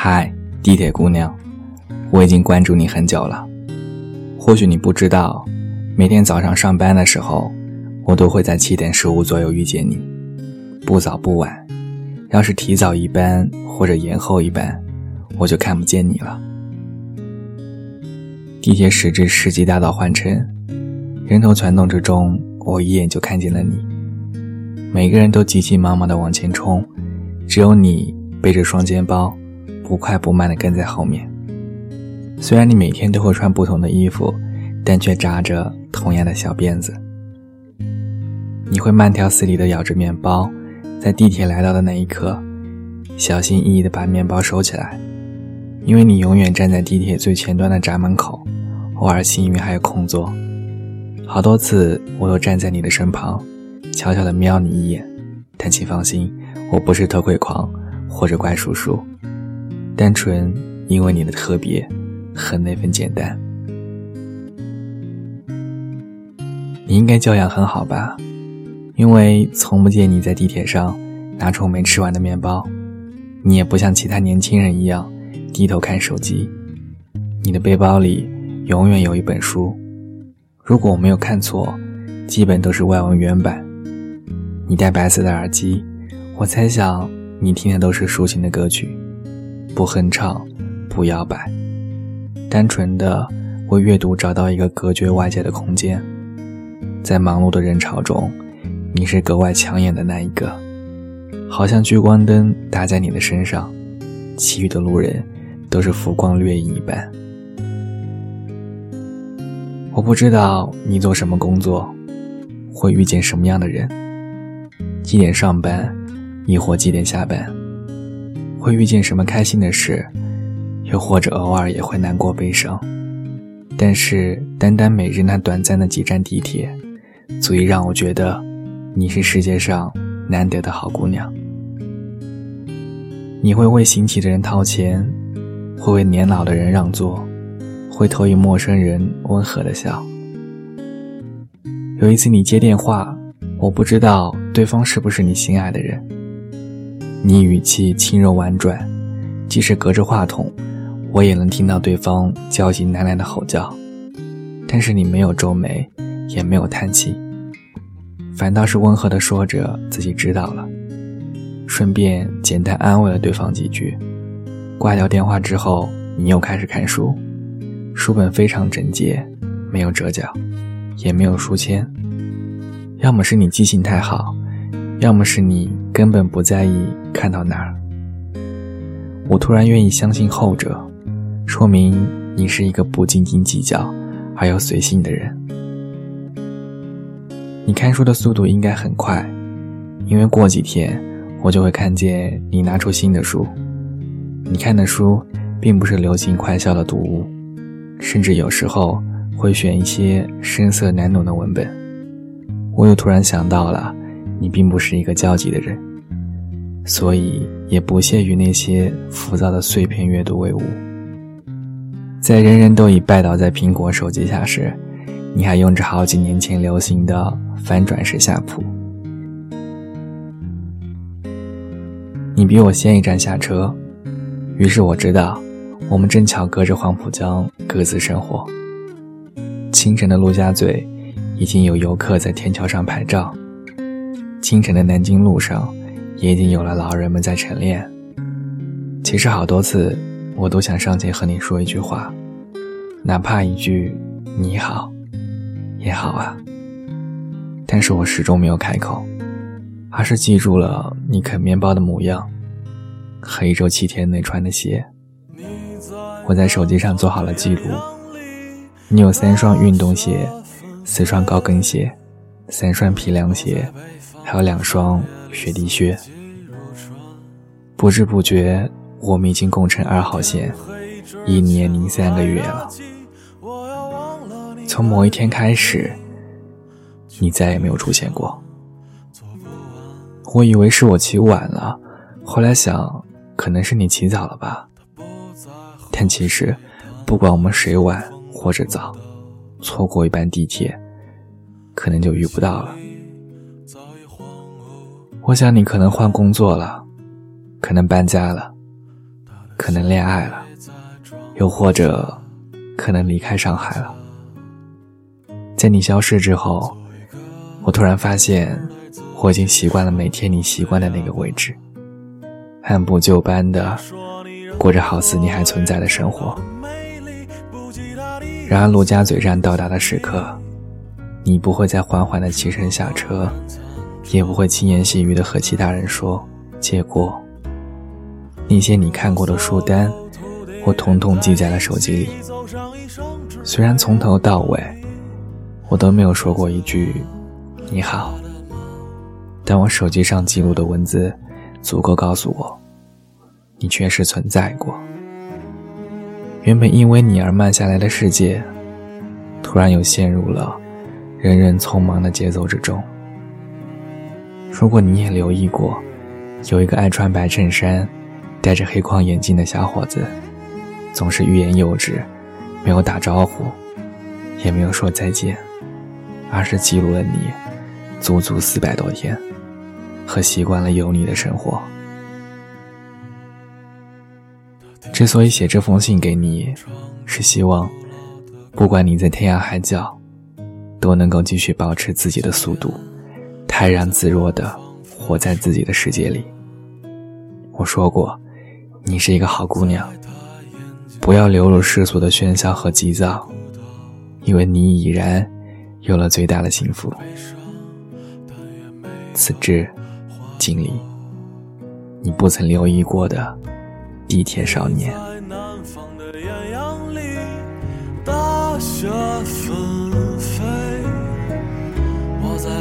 嗨，地铁姑娘，我已经关注你很久了。或许你不知道，每天早上上班的时候，我都会在七点十五左右遇见你，不早不晚。要是提早一班或者延后一班，我就看不见你了。地铁驶至世纪大道换乘，人头攒动之中，我一眼就看见了你。每个人都急急忙忙地往前冲，只有你背着双肩包。不快不慢地跟在后面。虽然你每天都会穿不同的衣服，但却扎着同样的小辫子。你会慢条斯理地咬着面包，在地铁来到的那一刻，小心翼翼地把面包收起来，因为你永远站在地铁最前端的闸门口，偶尔幸运还有空座。好多次我都站在你的身旁，悄悄地瞄你一眼，但请放心，我不是偷窥狂或者怪叔叔。单纯因为你的特别和那份简单，你应该教养很好吧？因为从不见你在地铁上拿出没吃完的面包，你也不像其他年轻人一样低头看手机。你的背包里永远有一本书，如果我没有看错，基本都是外文原版。你戴白色的耳机，我猜想你听的都是抒情的歌曲。不哼唱，不摇摆，单纯的为阅读找到一个隔绝外界的空间。在忙碌的人潮中，你是格外抢眼的那一个，好像聚光灯打在你的身上，其余的路人都是浮光掠影一般。我不知道你做什么工作，会遇见什么样的人，几点上班，亦或几点下班。会遇见什么开心的事，又或者偶尔也会难过悲伤，但是单单每日那短暂的几站地铁，足以让我觉得你是世界上难得的好姑娘。你会为行乞的人掏钱，会为年老的人让座，会投以陌生人温和的笑。有一次你接电话，我不知道对方是不是你心爱的人。你语气轻柔婉转，即使隔着话筒，我也能听到对方焦急难耐的吼叫。但是你没有皱眉，也没有叹气，反倒是温和地说着自己知道了，顺便简单安慰了对方几句。挂掉电话之后，你又开始看书，书本非常整洁，没有折角，也没有书签。要么是你记性太好，要么是你。根本不在意看到哪儿。我突然愿意相信后者，说明你是一个不斤斤计较而又随性的人。你看书的速度应该很快，因为过几天我就会看见你拿出新的书。你看的书并不是流行快销的读物，甚至有时候会选一些深涩难懂的文本。我又突然想到了，你并不是一个焦急的人。所以也不屑于那些浮躁的碎片阅读为伍。在人人都已拜倒在苹果手机下时，你还用着好几年前流行的翻转式下铺。你比我先一站下车，于是我知道，我们正巧隔着黄浦江各自生活。清晨的陆家嘴，已经有游客在天桥上拍照。清晨的南京路上。也已经有了老人们在晨练。其实好多次，我都想上前和你说一句话，哪怕一句“你好”也好啊。但是我始终没有开口，而是记住了你啃面包的模样和一周七天内穿的鞋。我在手机上做好了记录，你有三双运动鞋，四双高跟鞋，三双皮凉鞋，还有两双。雪地靴，不知不觉，我们已经共乘二号线一年零三个月了。从某一天开始，你再也没有出现过。我以为是我起晚了，后来想，可能是你起早了吧。但其实，不管我们谁晚或者早，错过一班地铁，可能就遇不到了。我想你可能换工作了，可能搬家了，可能恋爱了，又或者可能离开上海了。在你消失之后，我突然发现，我已经习惯了每天你习惯的那个位置，按部就班的过着好似你还存在的生活。然而，陆家嘴站到达的时刻，你不会再缓缓的起身下车，也不会轻言细语地和其他人说借过。那些你看过的书单，我统统记在了手机里。虽然从头到尾，我都没有说过一句“你好”，但我手机上记录的文字，足够告诉我，你确实存在过。原本因为你而慢下来的世界，突然又陷入了人人匆忙的节奏之中。如果你也留意过，有一个爱穿白衬衫、戴着黑框眼镜的小伙子，总是欲言又止，没有打招呼，也没有说再见，而是记录了你足足四百多天和习惯了有你的生活。之所以写这封信给你，是希望，不管你在天涯海角，都能够继续保持自己的速度，泰然自若的活在自己的世界里。我说过，你是一个好姑娘，不要流入世俗的喧嚣和急躁，因为你已然有了最大的幸福。此致，敬礼，你不曾留意过的。地铁少年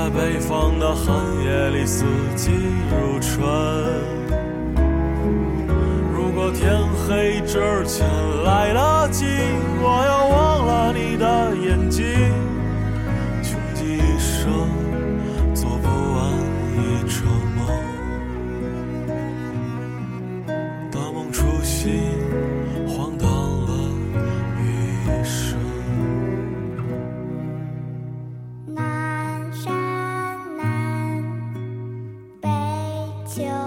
在北方的寒夜里，四季如春。如果天黑之前来得及，我要忘了你的眼睛。秋。